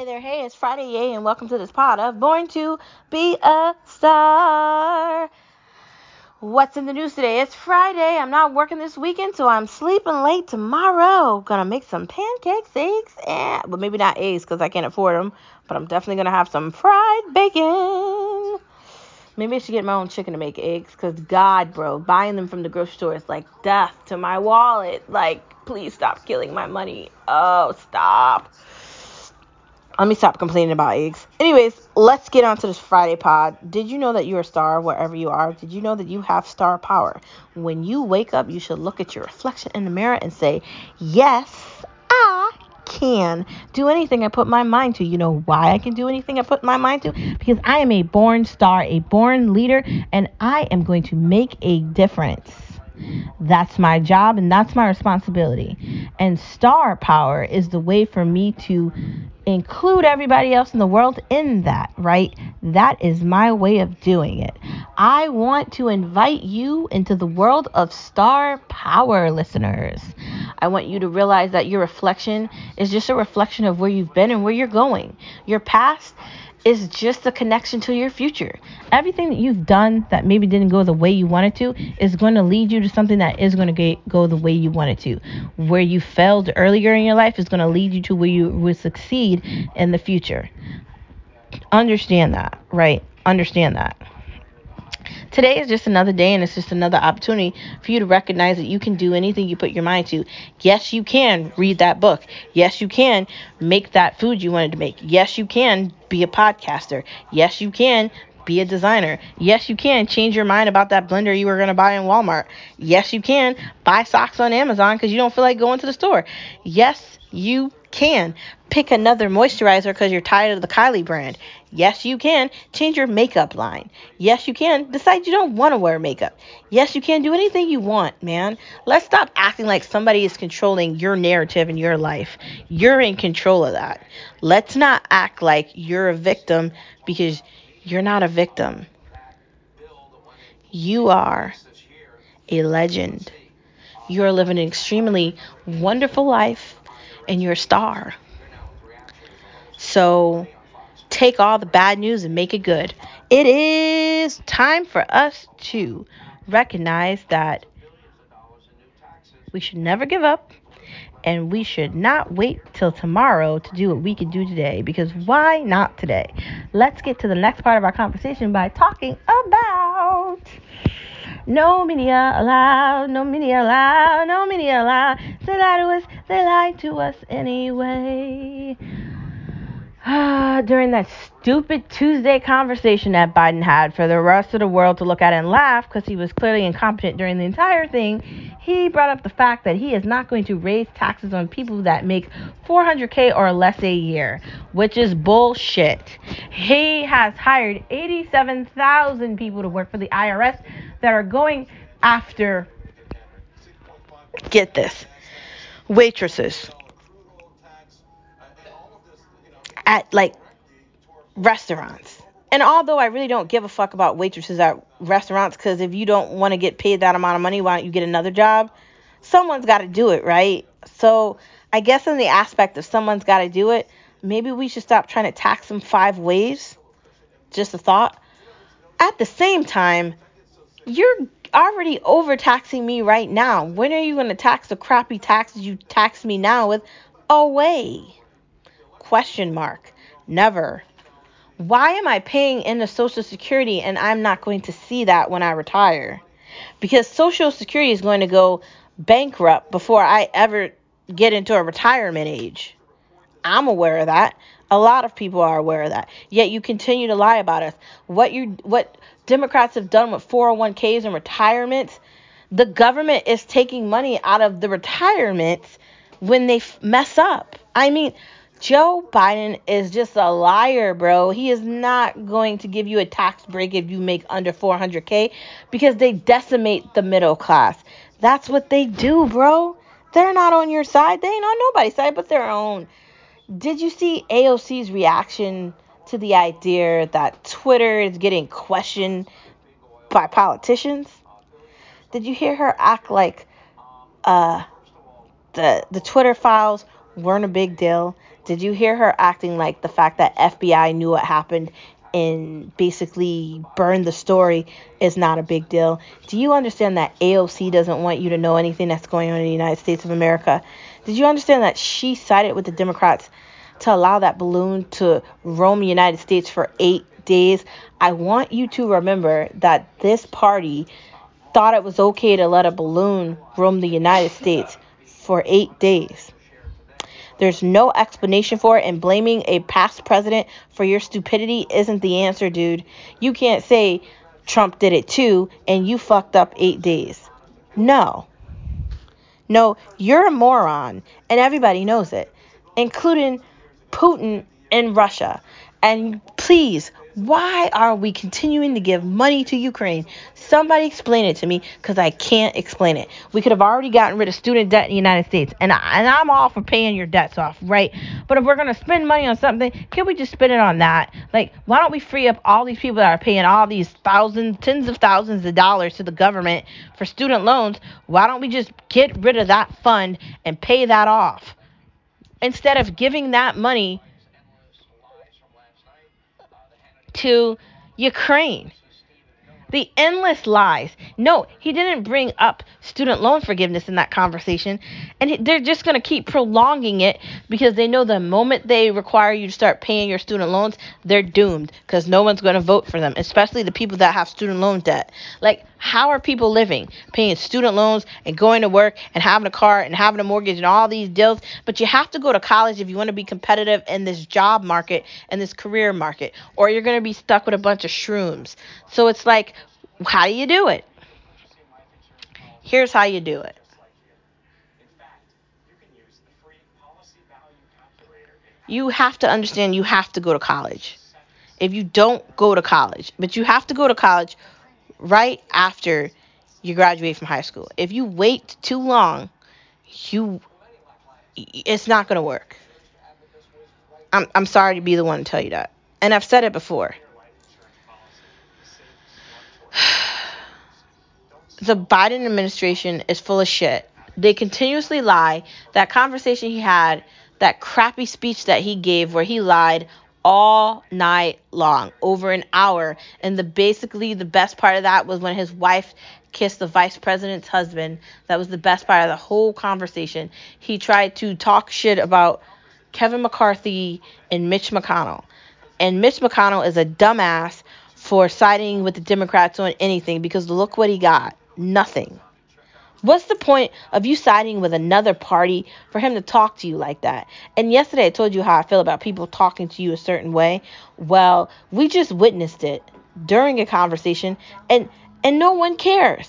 Hey there, hey, it's Friday, yay, and welcome to this pod of Born to Be a Star. What's in the news today? It's Friday. I'm not working this weekend, so I'm sleeping late tomorrow. Gonna make some pancakes, eggs, and well, maybe not eggs because I can't afford them, but I'm definitely gonna have some fried bacon. Maybe I should get my own chicken to make eggs because God, bro, buying them from the grocery store is like death to my wallet. Like, please stop killing my money. Oh, stop. Let me stop complaining about eggs. Anyways, let's get on to this Friday pod. Did you know that you're a star wherever you are? Did you know that you have star power? When you wake up, you should look at your reflection in the mirror and say, Yes, I can do anything I put my mind to. You know why I can do anything I put my mind to? Because I am a born star, a born leader, and I am going to make a difference. That's my job and that's my responsibility. And star power is the way for me to include everybody else in the world in that, right? That is my way of doing it. I want to invite you into the world of star power, listeners. I want you to realize that your reflection is just a reflection of where you've been and where you're going. Your past is just a connection to your future. Everything that you've done that maybe didn't go the way you wanted to is going to lead you to something that is going to go the way you wanted to. Where you failed earlier in your life is going to lead you to where you will succeed in the future. Understand that, right? Understand that. Today is just another day and it's just another opportunity for you to recognize that you can do anything you put your mind to. Yes, you can read that book. Yes, you can make that food you wanted to make. Yes, you can be a podcaster. Yes, you can be a designer. Yes, you can change your mind about that blender you were going to buy in Walmart. Yes, you can buy socks on Amazon because you don't feel like going to the store. Yes, you can pick another moisturizer because you're tired of the Kylie brand. Yes, you can change your makeup line. Yes, you can decide you don't want to wear makeup. Yes, you can do anything you want, man. Let's stop acting like somebody is controlling your narrative in your life. You're in control of that. Let's not act like you're a victim because you're not a victim. You are a legend. You are living an extremely wonderful life and you're a star. So take all the bad news and make it good. It is time for us to recognize that we should never give up and we should not wait till tomorrow to do what we can do today because why not today? Let's get to the next part of our conversation by talking about no media allowed, no media allowed, no media allowed. They lie to us, they lie to us anyway. During that stupid Tuesday conversation that Biden had for the rest of the world to look at and laugh because he was clearly incompetent during the entire thing, he brought up the fact that he is not going to raise taxes on people that make 400k or less a year, which is bullshit. He has hired 87,000 people to work for the IRS that are going after, get this, waitresses at like restaurants. And although I really don't give a fuck about waitresses at restaurants, because if you don't want to get paid that amount of money, why don't you get another job? Someone's got to do it, right? So I guess in the aspect of someone's got to do it, maybe we should stop trying to tax them five ways. Just a thought. At the same time, you're already overtaxing me right now. When are you going to tax the crappy taxes you tax me now with away? Question mark. Never. Why am I paying into Social Security and I'm not going to see that when I retire? Because Social Security is going to go bankrupt before I ever get into a retirement age. I'm aware of that. A lot of people are aware of that. Yet you continue to lie about us. What you what Democrats have done with 401ks and retirements, the government is taking money out of the retirements when they f- mess up. I mean, Joe Biden is just a liar, bro. He is not going to give you a tax break if you make under 400K because they decimate the middle class. That's what they do, bro. They're not on your side. They ain't on nobody's side but their own. Did you see AOC's reaction to the idea that Twitter is getting questioned by politicians? Did you hear her act like uh, the the Twitter files weren't a big deal? Did you hear her acting like the fact that FBI knew what happened and basically burned the story is not a big deal? Do you understand that AOC doesn't want you to know anything that's going on in the United States of America? Did you understand that she sided with the Democrats to allow that balloon to roam the United States for eight days? I want you to remember that this party thought it was okay to let a balloon roam the United States for eight days. There's no explanation for it, and blaming a past president for your stupidity isn't the answer, dude. You can't say Trump did it too and you fucked up eight days. No. No, you're a moron, and everybody knows it, including Putin and Russia. And please, why are we continuing to give money to Ukraine? Somebody explain it to me because I can't explain it. We could have already gotten rid of student debt in the United States, and, I, and I'm all for paying your debts off, right? But if we're going to spend money on something, can we just spend it on that? Like, why don't we free up all these people that are paying all these thousands, tens of thousands of dollars to the government for student loans? Why don't we just get rid of that fund and pay that off? Instead of giving that money to Ukraine. The endless lies. No, he didn't bring up student loan forgiveness in that conversation. And they're just going to keep prolonging it because they know the moment they require you to start paying your student loans, they're doomed because no one's going to vote for them, especially the people that have student loan debt. Like, how are people living? Paying student loans and going to work and having a car and having a mortgage and all these deals. But you have to go to college if you want to be competitive in this job market and this career market, or you're going to be stuck with a bunch of shrooms. So it's like, how do you do it? Here's how you do it. You have to understand you have to go to college. If you don't go to college, but you have to go to college right after you graduate from high school. If you wait too long, you it's not going to work. I'm I'm sorry to be the one to tell you that. And I've said it before. the Biden administration is full of shit. They continuously lie. That conversation he had, that crappy speech that he gave where he lied all night long, over an hour. And the basically the best part of that was when his wife kissed the vice president's husband. That was the best part of the whole conversation. He tried to talk shit about Kevin McCarthy and Mitch McConnell. And Mitch McConnell is a dumbass for siding with the Democrats on anything because look what he got nothing. What's the point of you siding with another party for him to talk to you like that? And yesterday I told you how I feel about people talking to you a certain way. Well, we just witnessed it during a conversation and and no one cares.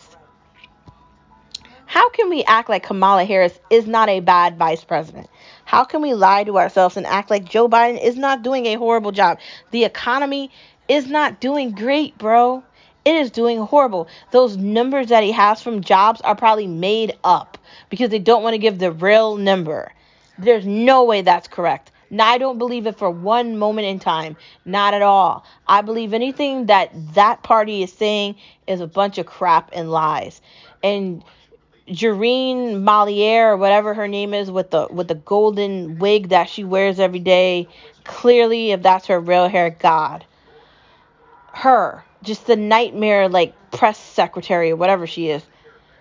How can we act like Kamala Harris is not a bad vice president? How can we lie to ourselves and act like Joe Biden is not doing a horrible job? The economy is not doing great, bro. It is doing horrible. Those numbers that he has from jobs are probably made up because they don't want to give the real number. There's no way that's correct. Now, I don't believe it for one moment in time. Not at all. I believe anything that that party is saying is a bunch of crap and lies. And Jareen Moliere or whatever her name is with the with the golden wig that she wears every day, clearly if that's her real hair, God. Her just the nightmare like press secretary or whatever she is.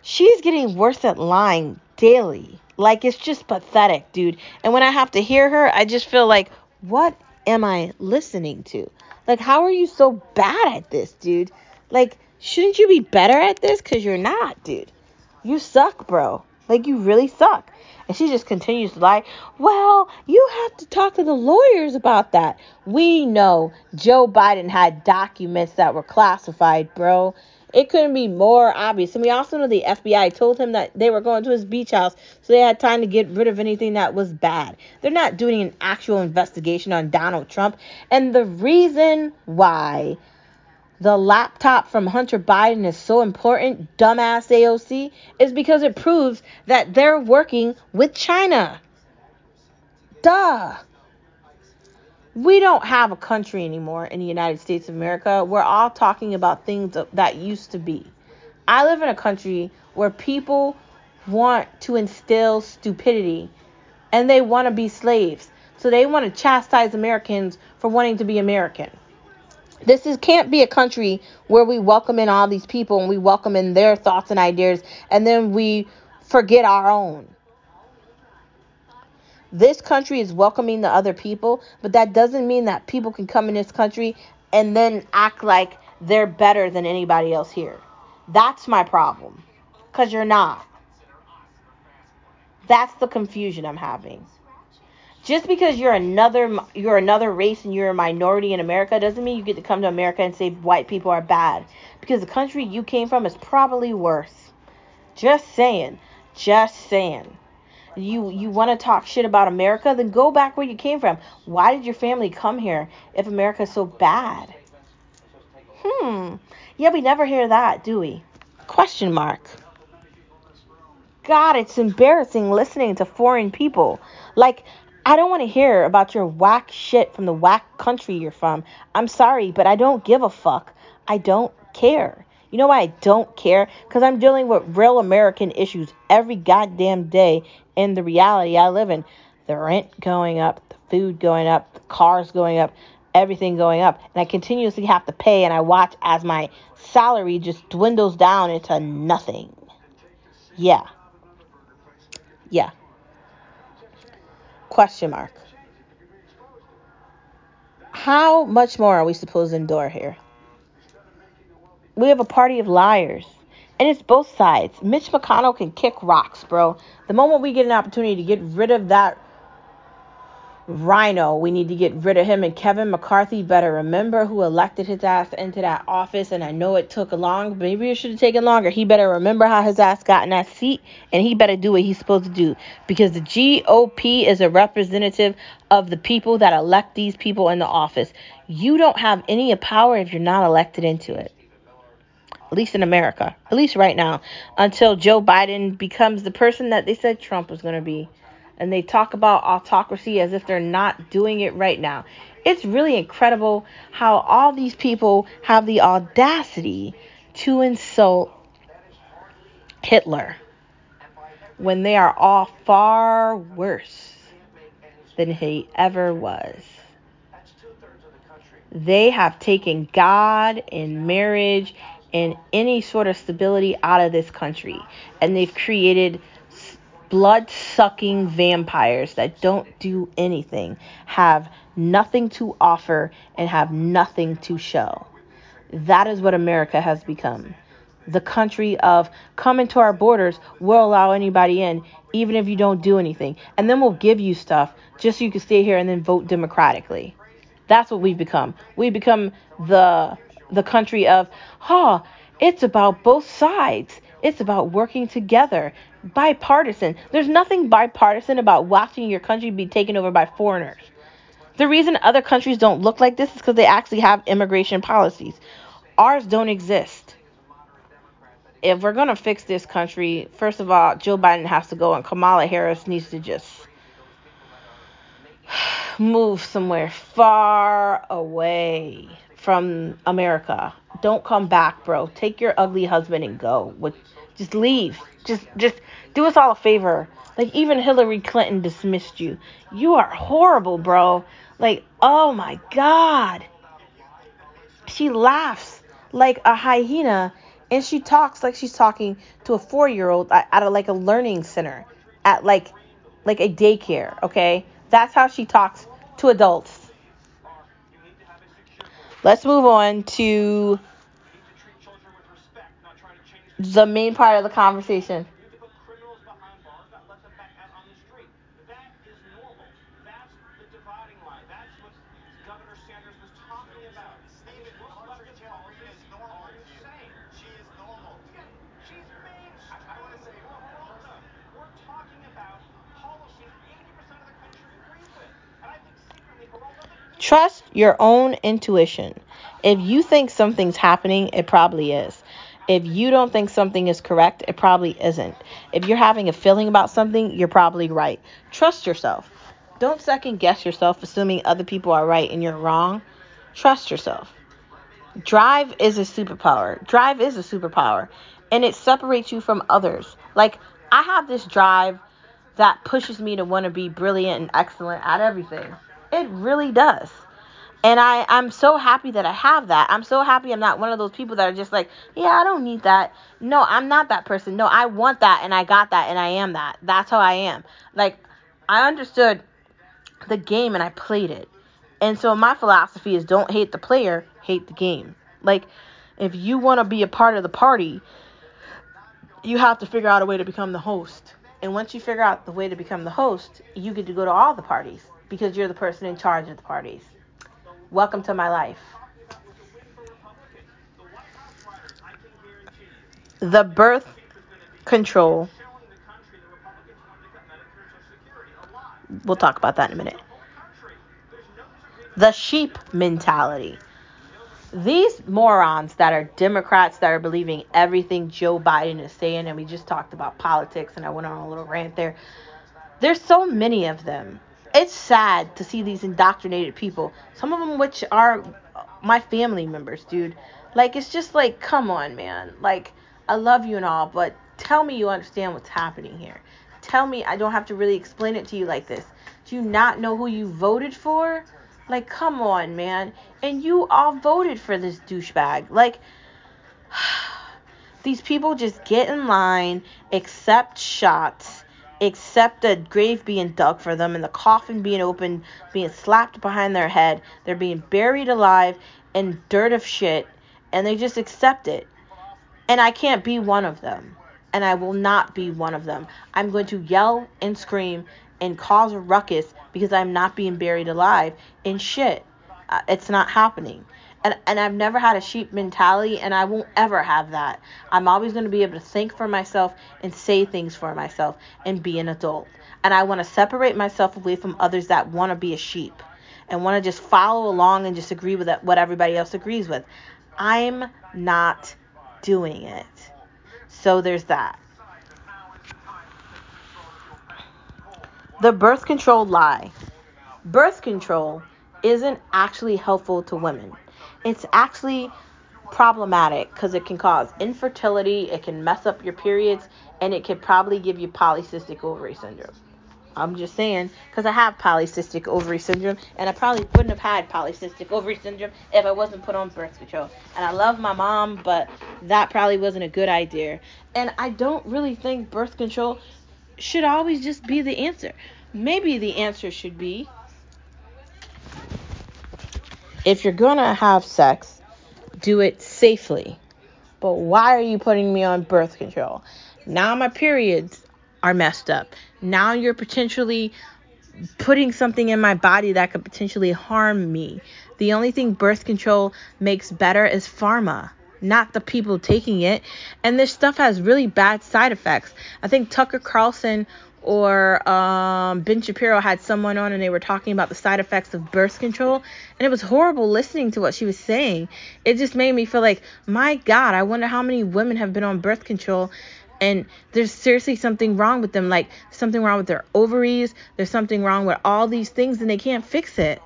She's getting worse at lying daily. Like it's just pathetic, dude. And when I have to hear her, I just feel like what am I listening to? Like how are you so bad at this, dude? Like shouldn't you be better at this cuz you're not, dude. You suck, bro. Like you really suck. And she just continues to lie. Well, you have to talk to the lawyers about that. We know Joe Biden had documents that were classified, bro. It couldn't be more obvious. And we also know the FBI told him that they were going to his beach house, so they had time to get rid of anything that was bad. They're not doing an actual investigation on Donald Trump. And the reason why the laptop from Hunter Biden is so important, dumbass AOC, is because it proves that they're working with China. Duh. We don't have a country anymore in the United States of America. We're all talking about things that used to be. I live in a country where people want to instill stupidity and they want to be slaves. So they want to chastise Americans for wanting to be American. This is can't be a country where we welcome in all these people and we welcome in their thoughts and ideas and then we forget our own. This country is welcoming the other people, but that doesn't mean that people can come in this country and then act like they're better than anybody else here. That's my problem. Cuz you're not. That's the confusion I'm having. Just because you're another you're another race and you're a minority in America doesn't mean you get to come to America and say white people are bad because the country you came from is probably worse. Just saying. Just saying. You you want to talk shit about America? Then go back where you came from. Why did your family come here if America is so bad? Hmm. Yeah, we never hear that, do we? Question mark. God, it's embarrassing listening to foreign people. Like, I don't want to hear about your whack shit from the whack country you're from. I'm sorry, but I don't give a fuck. I don't care. You know why I don't care? Because I'm dealing with real American issues every goddamn day in the reality I live in. The rent going up, the food going up, the cars going up, everything going up. And I continuously have to pay, and I watch as my salary just dwindles down into nothing. Yeah. Yeah. Question mark. How much more are we supposed to endure here? We have a party of liars. And it's both sides. Mitch McConnell can kick rocks, bro. The moment we get an opportunity to get rid of that RINO, we need to get rid of him. And Kevin McCarthy better remember who elected his ass into that office. And I know it took long, maybe it should have taken longer. He better remember how his ass got in that seat, and he better do what he's supposed to do. Because the GOP is a representative of the people that elect these people in the office. You don't have any power if you're not elected into it at least in America, at least right now, until Joe Biden becomes the person that they said Trump was going to be. And they talk about autocracy as if they're not doing it right now. It's really incredible how all these people have the audacity to insult Hitler when they are all far worse than he ever was. They have taken God and marriage and any sort of stability out of this country. And they've created blood sucking vampires that don't do anything, have nothing to offer, and have nothing to show. That is what America has become. The country of come into our borders, we'll allow anybody in, even if you don't do anything. And then we'll give you stuff just so you can stay here and then vote democratically. That's what we've become. We've become the the country of, huh, it's about both sides. It's about working together, bipartisan. There's nothing bipartisan about watching your country be taken over by foreigners. The reason other countries don't look like this is because they actually have immigration policies. Ours don't exist. If we're going to fix this country, first of all, Joe Biden has to go and Kamala Harris needs to just move somewhere far away from America. Don't come back, bro. Take your ugly husband and go. With just leave. Just just do us all a favor. Like even Hillary Clinton dismissed you. You are horrible, bro. Like, oh my god. She laughs like a hyena and she talks like she's talking to a 4-year-old at a like a learning center at like like a daycare, okay? That's how she talks to adults. Let's move on to the main part of the conversation. Trust your own intuition. If you think something's happening, it probably is. If you don't think something is correct, it probably isn't. If you're having a feeling about something, you're probably right. Trust yourself. Don't second guess yourself assuming other people are right and you're wrong. Trust yourself. Drive is a superpower. Drive is a superpower. And it separates you from others. Like, I have this drive that pushes me to want to be brilliant and excellent at everything. It really does. And I, I'm so happy that I have that. I'm so happy I'm not one of those people that are just like, yeah, I don't need that. No, I'm not that person. No, I want that and I got that and I am that. That's how I am. Like, I understood the game and I played it. And so my philosophy is don't hate the player, hate the game. Like, if you want to be a part of the party, you have to figure out a way to become the host. And once you figure out the way to become the host, you get to go to all the parties because you're the person in charge of the parties. Welcome to my life. The birth control. We'll talk about that in a minute. The sheep mentality. These morons that are Democrats that are believing everything Joe Biden is saying, and we just talked about politics, and I went on a little rant there. There's so many of them it's sad to see these indoctrinated people. Some of them, which are my family members, dude. Like, it's just like, come on, man. Like, I love you and all, but tell me you understand what's happening here. Tell me I don't have to really explain it to you like this. Do you not know who you voted for? Like, come on, man. And you all voted for this douchebag. Like, these people just get in line, accept shots except a grave being dug for them and the coffin being opened, being slapped behind their head. They're being buried alive in dirt of shit, and they just accept it. And I can't be one of them. And I will not be one of them. I'm going to yell and scream and cause a ruckus because I'm not being buried alive in shit. Uh, it's not happening and and I've never had a sheep mentality and I won't ever have that. I'm always going to be able to think for myself and say things for myself and be an adult. And I want to separate myself away from others that want to be a sheep and want to just follow along and just agree with what everybody else agrees with. I'm not doing it. So there's that. The birth control lie. Birth control isn't actually helpful to women it's actually problematic because it can cause infertility, it can mess up your periods, and it could probably give you polycystic ovary syndrome. I'm just saying because I have polycystic ovary syndrome, and I probably wouldn't have had polycystic ovary syndrome if I wasn't put on birth control. And I love my mom, but that probably wasn't a good idea. And I don't really think birth control should always just be the answer. Maybe the answer should be if you're gonna have sex, do it safely. But why are you putting me on birth control? Now my periods are messed up. Now you're potentially putting something in my body that could potentially harm me. The only thing birth control makes better is pharma, not the people taking it. And this stuff has really bad side effects. I think Tucker Carlson or um, Ben Shapiro had someone on and they were talking about the side effects of birth control, and it was horrible listening to what she was saying. It just made me feel like, my God, I wonder how many women have been on birth control and there's seriously something wrong with them like something wrong with their ovaries there's something wrong with all these things and they can't fix it.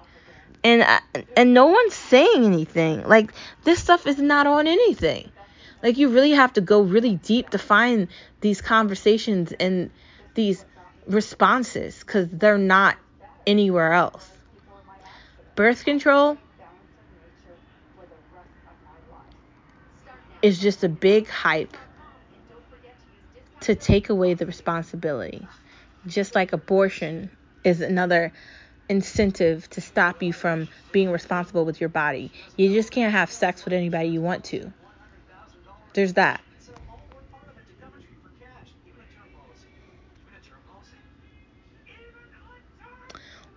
And uh, and no one's saying anything. Like this stuff is not on anything. Like you really have to go really deep to find these conversations and these responses because they're not anywhere else. Birth control is just a big hype to take away the responsibility. Just like abortion is another incentive to stop you from being responsible with your body. You just can't have sex with anybody you want to. There's that.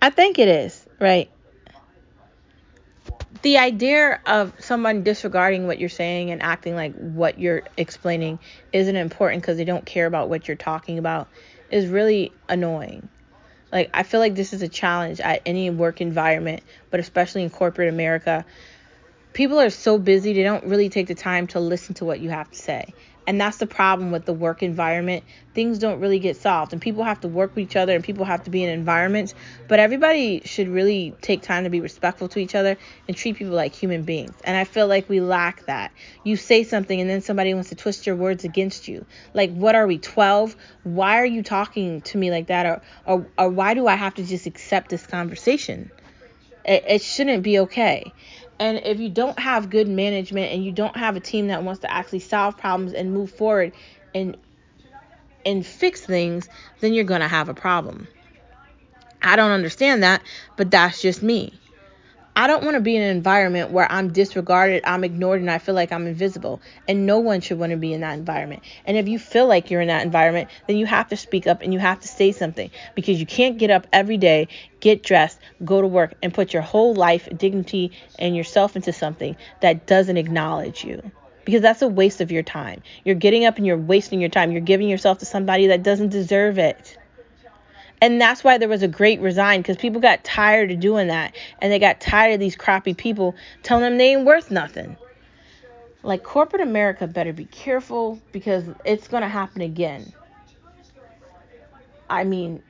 I think it is, right? The idea of someone disregarding what you're saying and acting like what you're explaining isn't important because they don't care about what you're talking about is really annoying. Like I feel like this is a challenge at any work environment, but especially in corporate America. People are so busy, they don't really take the time to listen to what you have to say. And that's the problem with the work environment. Things don't really get solved, and people have to work with each other, and people have to be in environments. But everybody should really take time to be respectful to each other and treat people like human beings. And I feel like we lack that. You say something, and then somebody wants to twist your words against you. Like, what are we, 12? Why are you talking to me like that? Or, or, or why do I have to just accept this conversation? It, it shouldn't be okay. And if you don't have good management and you don't have a team that wants to actually solve problems and move forward and and fix things, then you're going to have a problem. I don't understand that, but that's just me. I don't want to be in an environment where I'm disregarded, I'm ignored, and I feel like I'm invisible. And no one should want to be in that environment. And if you feel like you're in that environment, then you have to speak up and you have to say something because you can't get up every day, get dressed, go to work, and put your whole life, dignity, and yourself into something that doesn't acknowledge you. Because that's a waste of your time. You're getting up and you're wasting your time. You're giving yourself to somebody that doesn't deserve it. And that's why there was a great resign because people got tired of doing that. And they got tired of these crappy people telling them they ain't worth nothing. Like corporate America better be careful because it's going to happen again. I mean,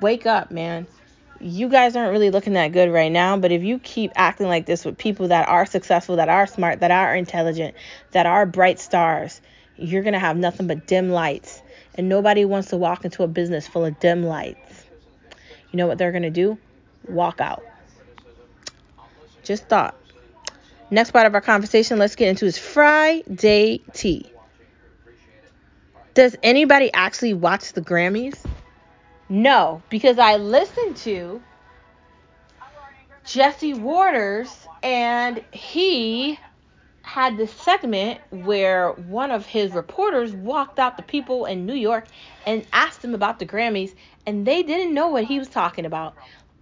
wake up, man. You guys aren't really looking that good right now, but if you keep acting like this with people that are successful, that are smart, that are intelligent, that are bright stars, you're going to have nothing but dim lights and nobody wants to walk into a business full of dim lights. You know what they're going to do? Walk out. Just thought. Next part of our conversation, let's get into is Friday tea. Does anybody actually watch the Grammys? No, because I listened to Jesse Watters and he had this segment where one of his reporters walked out to people in New York and asked them about the Grammys, and they didn't know what he was talking about.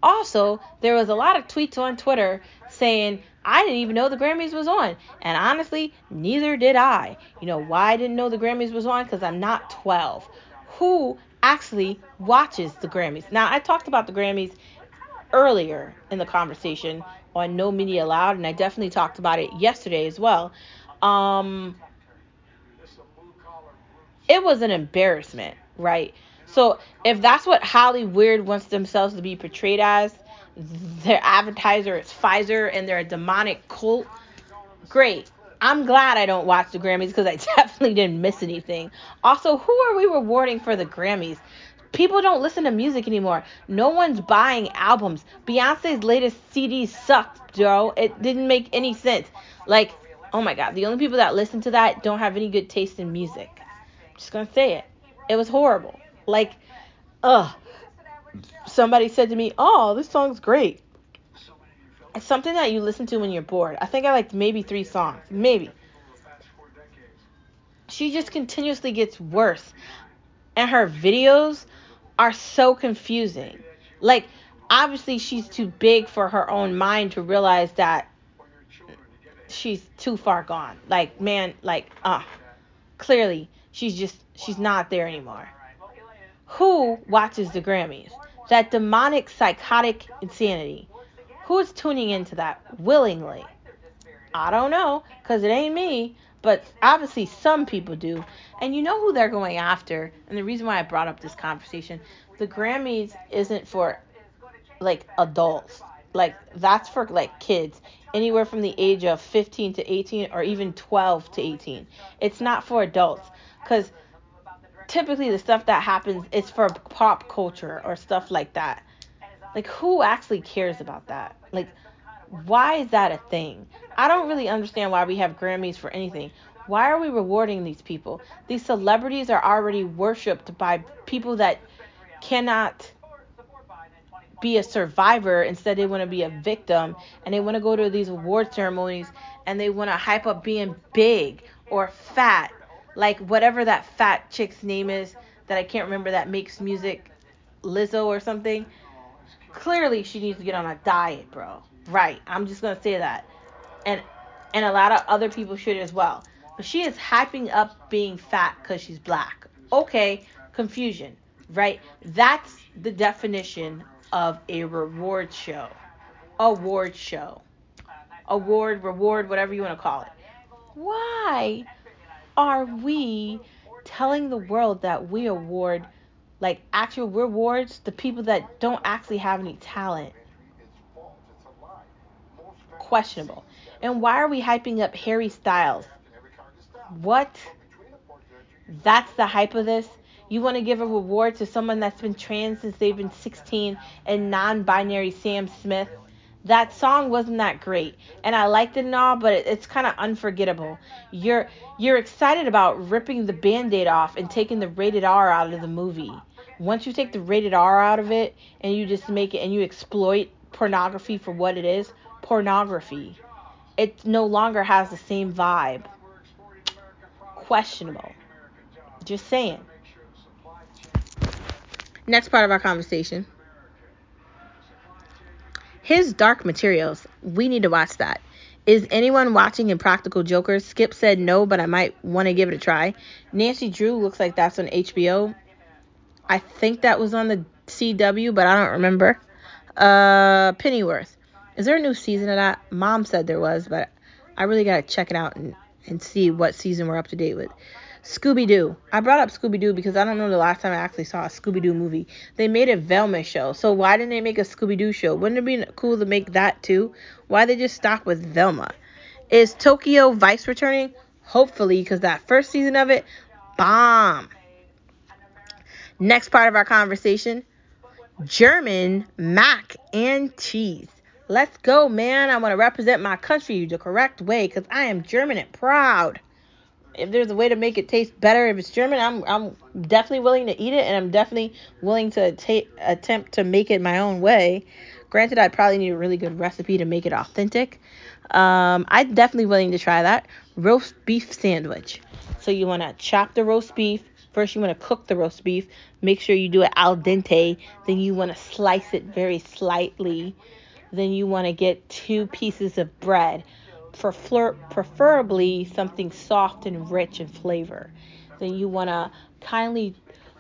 Also, there was a lot of tweets on Twitter saying, I didn't even know the Grammys was on. And honestly, neither did I. You know why I didn't know the Grammys was on? Because I'm not 12. Who actually watches the Grammys? Now, I talked about the Grammys earlier in the conversation on No Media Allowed, and I definitely talked about it yesterday as well. Um, it was an embarrassment, right? So if that's what Holly Hollywood wants themselves to be portrayed as, their advertiser is Pfizer and they're a demonic cult. Great. I'm glad I don't watch the Grammys because I definitely didn't miss anything. Also, who are we rewarding for the Grammys? People don't listen to music anymore. No one's buying albums. Beyonce's latest CD sucked, Joe. It didn't make any sense. Like, oh my god, the only people that listen to that don't have any good taste in music. I'm just gonna say it. It was horrible. Like, ugh. Somebody said to me, "Oh, this song's great." It's something that you listen to when you're bored. I think I liked maybe three songs, maybe. She just continuously gets worse, and her videos are so confusing. Like, obviously, she's too big for her own mind to realize that she's too far gone. Like, man, like, uh, clearly, she's just, she's not there anymore. Who watches the Grammys? That demonic, psychotic insanity. Who's tuning into that willingly? I don't know, because it ain't me, but obviously some people do. And you know who they're going after. And the reason why I brought up this conversation, the Grammys isn't for like adults. Like that's for like kids, anywhere from the age of 15 to 18 or even 12 to 18. It's not for adults cuz typically the stuff that happens is for pop culture or stuff like that. Like who actually cares about that? Like why is that a thing? I don't really understand why we have Grammys for anything. Why are we rewarding these people? These celebrities are already worshipped by people that cannot be a survivor. Instead, they want to be a victim and they want to go to these award ceremonies and they want to hype up being big or fat. Like whatever that fat chick's name is that I can't remember that makes music, Lizzo or something. Clearly, she needs to get on a diet, bro. Right. I'm just gonna say that. And and a lot of other people should as well. But she is hyping up being fat because she's black. Okay, confusion, right? That's the definition of a reward show. Award show. Award, reward, whatever you want to call it. Why are we telling the world that we award like actual rewards to people that don't actually have any talent? Questionable. And why are we hyping up Harry Styles? What? That's the hype of this? You want to give a reward to someone that's been trans since they've been 16 and non binary Sam Smith? That song wasn't that great, and I liked it and all, but it, it's kind of unforgettable. You're you're excited about ripping the band-aid off and taking the rated R out of the movie. Once you take the rated R out of it and you just make it and you exploit pornography for what it is, pornography. It no longer has the same vibe. Questionable. Just saying. Next part of our conversation. His Dark Materials. We need to watch that. Is anyone watching Impractical Jokers? Skip said no, but I might want to give it a try. Nancy Drew looks like that's on HBO. I think that was on the CW, but I don't remember. Uh, Pennyworth. Is there a new season of that? Mom said there was, but I really gotta check it out and, and see what season we're up to date with. Scooby Doo. I brought up Scooby Doo because I don't know the last time I actually saw a Scooby Doo movie. They made a Velma show, so why didn't they make a Scooby Doo show? Wouldn't it be cool to make that too? Why they just stop with Velma? Is Tokyo Vice returning? Hopefully, because that first season of it, bomb. Next part of our conversation German mac and cheese. Let's go, man. I want to represent my country the correct way because I am German and proud if there's a way to make it taste better if it's German, I'm I'm definitely willing to eat it and I'm definitely willing to take attempt to make it my own way. Granted, I probably need a really good recipe to make it authentic. Um, I'm definitely willing to try that. Roast beef sandwich. So you want to chop the roast beef. First, you want to cook the roast beef. Make sure you do it al dente. Then you want to slice it very slightly. Then you want to get two pieces of bread prefer- preferably something soft and rich in flavor. Then you want to kindly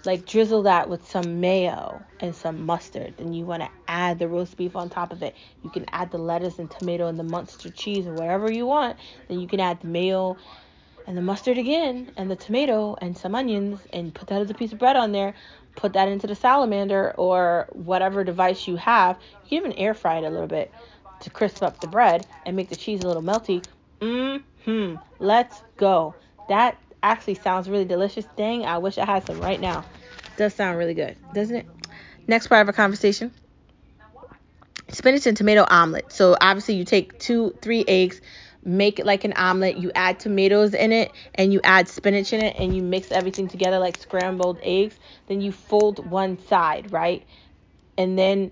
like drizzle that with some mayo and some mustard. Then you want to add the roast beef on top of it. You can add the lettuce and tomato and the Munster cheese or whatever you want. Then you can add the mayo and the mustard again and the tomato and some onions and put that as a piece of bread on there. Put that into the salamander or whatever device you have. You even air fry it a little bit to crisp up the bread and make the cheese a little melty. Mm Mmm, let's go. That actually sounds really delicious. Dang, I wish I had some right now. Does sound really good, doesn't it? Next part of our conversation spinach and tomato omelet. So obviously you take two, three eggs, make it like an omelet. You add tomatoes in it and you add spinach in it and you mix everything together like scrambled eggs. Then you fold one side, right? And then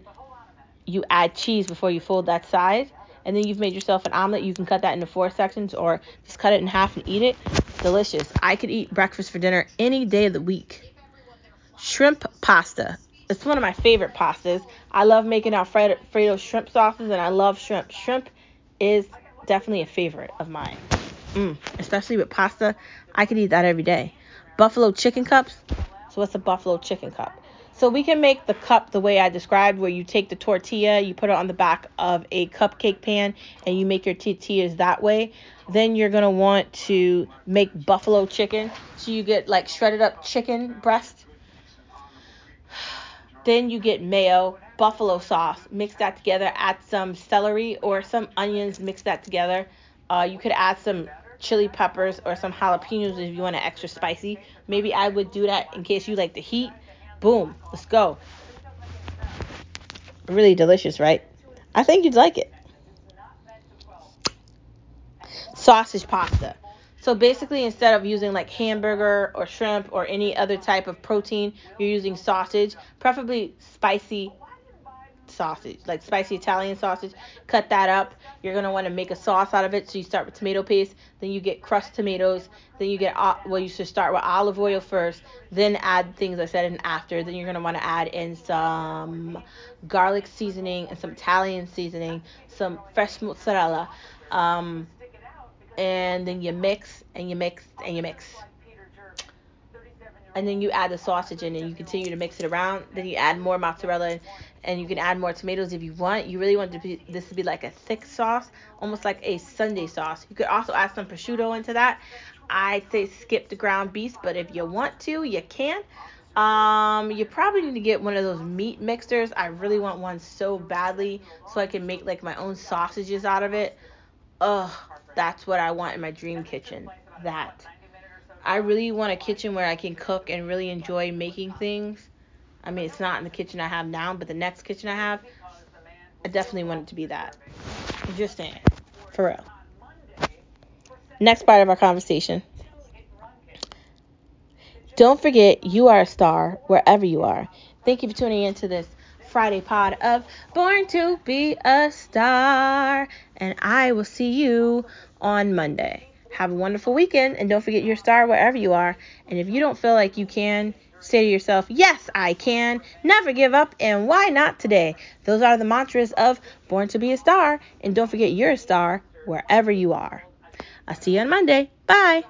you add cheese before you fold that side, and then you've made yourself an omelet. You can cut that into four sections or just cut it in half and eat it. Delicious. I could eat breakfast for dinner any day of the week. Shrimp pasta. It's one of my favorite pastas. I love making Alfredo shrimp sauces, and I love shrimp. Shrimp is definitely a favorite of mine. Mm, especially with pasta, I could eat that every day. Buffalo chicken cups. So what's a buffalo chicken cup? So we can make the cup the way I described, where you take the tortilla, you put it on the back of a cupcake pan, and you make your tortillas that way. Then you're gonna want to make buffalo chicken. So you get like shredded up chicken breast. Then you get mayo, buffalo sauce, mix that together, add some celery or some onions, mix that together. Uh, you could add some chili peppers or some jalapenos if you want it extra spicy. Maybe I would do that in case you like the heat. Boom, let's go. Really delicious, right? I think you'd like it. Sausage pasta. So basically, instead of using like hamburger or shrimp or any other type of protein, you're using sausage, preferably spicy sausage, like spicy Italian sausage. Cut that up. You're gonna want to make a sauce out of it. So you start with tomato paste, then you get crushed tomatoes, then you get well, you should start with olive oil first, then add things I said in after. Then you're gonna want to add in some garlic seasoning and some Italian seasoning, some fresh mozzarella, um, and then you mix and you mix and you mix and then you add the sausage in and you continue to mix it around. Then you add more mozzarella and you can add more tomatoes if you want. You really want to be, this to be like a thick sauce, almost like a Sunday sauce. You could also add some prosciutto into that. I'd say skip the ground beef, but if you want to, you can. Um, you probably need to get one of those meat mixers. I really want one so badly so I can make like my own sausages out of it. Ugh, that's what I want in my dream kitchen. That. I really want a kitchen where I can cook and really enjoy making things. I mean, it's not in the kitchen I have now, but the next kitchen I have, I definitely want it to be that. I'm just saying. For real. Next part of our conversation. Don't forget, you are a star wherever you are. Thank you for tuning in to this Friday pod of Born to Be a Star. And I will see you on Monday. Have a wonderful weekend and don't forget your star wherever you are. And if you don't feel like you can, say to yourself, Yes, I can. Never give up. And why not today? Those are the mantras of Born to Be a Star. And don't forget you're a star wherever you are. I'll see you on Monday. Bye.